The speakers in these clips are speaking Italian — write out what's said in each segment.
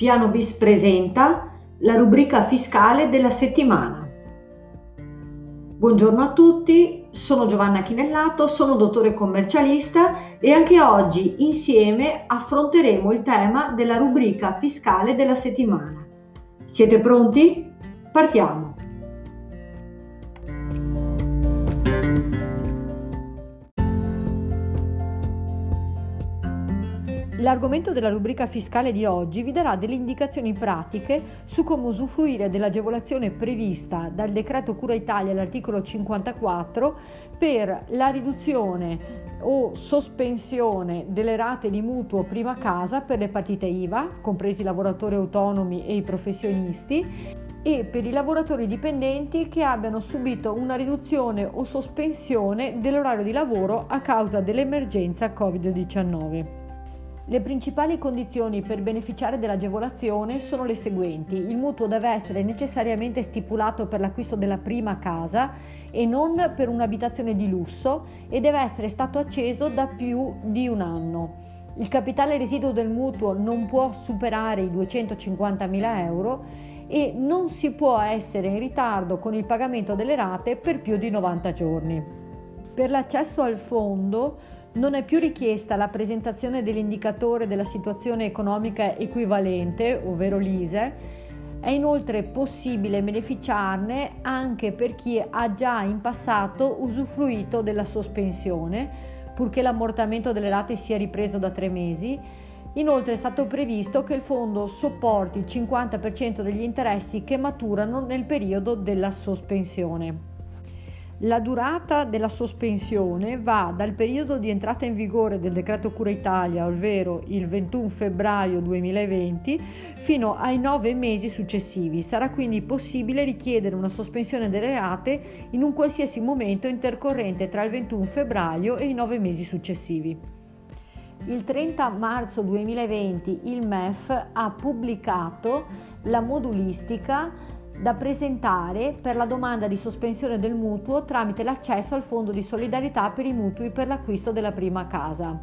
Piano Bis presenta la rubrica fiscale della settimana. Buongiorno a tutti, sono Giovanna Chinellato, sono dottore commercialista e anche oggi insieme affronteremo il tema della rubrica fiscale della settimana. Siete pronti? Partiamo! L'argomento della rubrica fiscale di oggi vi darà delle indicazioni pratiche su come usufruire dell'agevolazione prevista dal decreto Cura Italia all'articolo 54 per la riduzione o sospensione delle rate di mutuo prima casa per le partite IVA, compresi i lavoratori autonomi e i professionisti, e per i lavoratori dipendenti che abbiano subito una riduzione o sospensione dell'orario di lavoro a causa dell'emergenza Covid-19. Le principali condizioni per beneficiare dell'agevolazione sono le seguenti. Il mutuo deve essere necessariamente stipulato per l'acquisto della prima casa e non per un'abitazione di lusso e deve essere stato acceso da più di un anno. Il capitale residuo del mutuo non può superare i 250.000 euro e non si può essere in ritardo con il pagamento delle rate per più di 90 giorni. Per l'accesso al fondo non è più richiesta la presentazione dell'indicatore della situazione economica equivalente, ovvero l'ISE, è inoltre possibile beneficiarne anche per chi ha già in passato usufruito della sospensione, purché l'ammortamento delle rate sia ripreso da tre mesi. Inoltre è stato previsto che il fondo sopporti il 50% degli interessi che maturano nel periodo della sospensione. La durata della sospensione va dal periodo di entrata in vigore del decreto Cura Italia, ovvero il 21 febbraio 2020, fino ai nove mesi successivi. Sarà quindi possibile richiedere una sospensione delle rate in un qualsiasi momento intercorrente tra il 21 febbraio e i nove mesi successivi. Il 30 marzo 2020 il MEF ha pubblicato la modulistica da presentare per la domanda di sospensione del mutuo tramite l'accesso al Fondo di solidarietà per i mutui per l'acquisto della prima casa.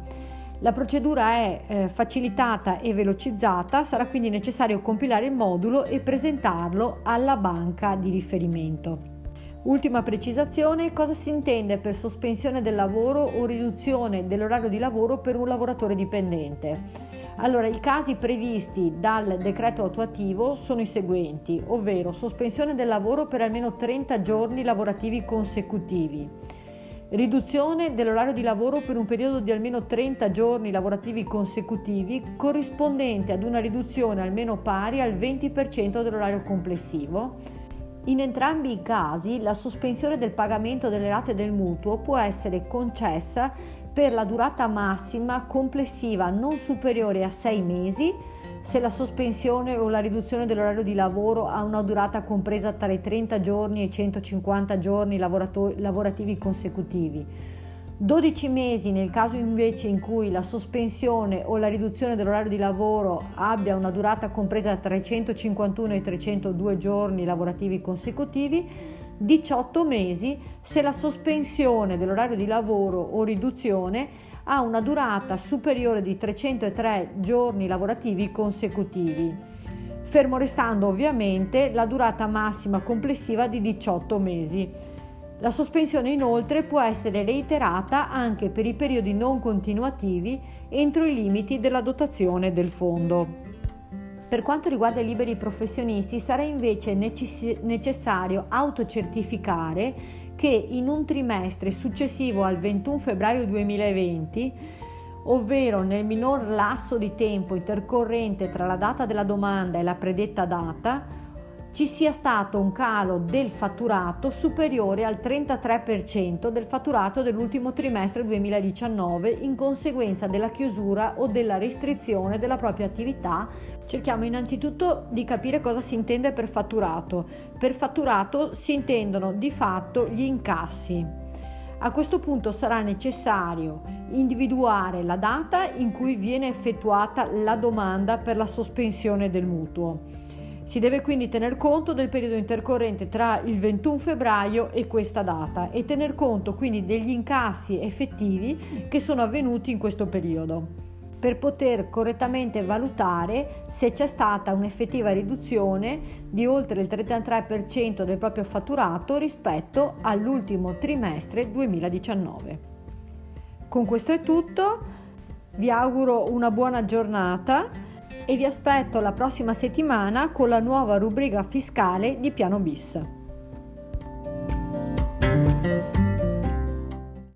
La procedura è eh, facilitata e velocizzata, sarà quindi necessario compilare il modulo e presentarlo alla banca di riferimento. Ultima precisazione, cosa si intende per sospensione del lavoro o riduzione dell'orario di lavoro per un lavoratore dipendente? Allora, i casi previsti dal decreto attuativo sono i seguenti, ovvero sospensione del lavoro per almeno 30 giorni lavorativi consecutivi, riduzione dell'orario di lavoro per un periodo di almeno 30 giorni lavorativi consecutivi corrispondente ad una riduzione almeno pari al 20% dell'orario complessivo. In entrambi i casi la sospensione del pagamento delle rate del mutuo può essere concessa per la durata massima complessiva non superiore a 6 mesi se la sospensione o la riduzione dell'orario di lavoro ha una durata compresa tra i 30 giorni e i 150 giorni lavorativi consecutivi. 12 mesi nel caso invece in cui la sospensione o la riduzione dell'orario di lavoro abbia una durata compresa tra i 151 e i 302 giorni lavorativi consecutivi 18 mesi se la sospensione dell'orario di lavoro o riduzione ha una durata superiore di 303 giorni lavorativi consecutivi, fermo restando ovviamente la durata massima complessiva di 18 mesi. La sospensione inoltre può essere reiterata anche per i periodi non continuativi entro i limiti della dotazione del fondo. Per quanto riguarda i liberi professionisti sarà invece necess- necessario autocertificare che in un trimestre successivo al 21 febbraio 2020 ovvero nel minor lasso di tempo intercorrente tra la data della domanda e la predetta data, ci sia stato un calo del fatturato superiore al 33% del fatturato dell'ultimo trimestre 2019 in conseguenza della chiusura o della restrizione della propria attività. Cerchiamo innanzitutto di capire cosa si intende per fatturato. Per fatturato si intendono di fatto gli incassi. A questo punto sarà necessario individuare la data in cui viene effettuata la domanda per la sospensione del mutuo. Si deve quindi tener conto del periodo intercorrente tra il 21 febbraio e questa data e tener conto quindi degli incassi effettivi che sono avvenuti in questo periodo. per poter correttamente valutare se c'è stata un'effettiva riduzione di oltre il 33% del proprio fatturato rispetto all'ultimo trimestre 2019. Con questo è tutto, vi auguro una buona giornata e vi aspetto la prossima settimana con la nuova rubrica fiscale di Piano Bis.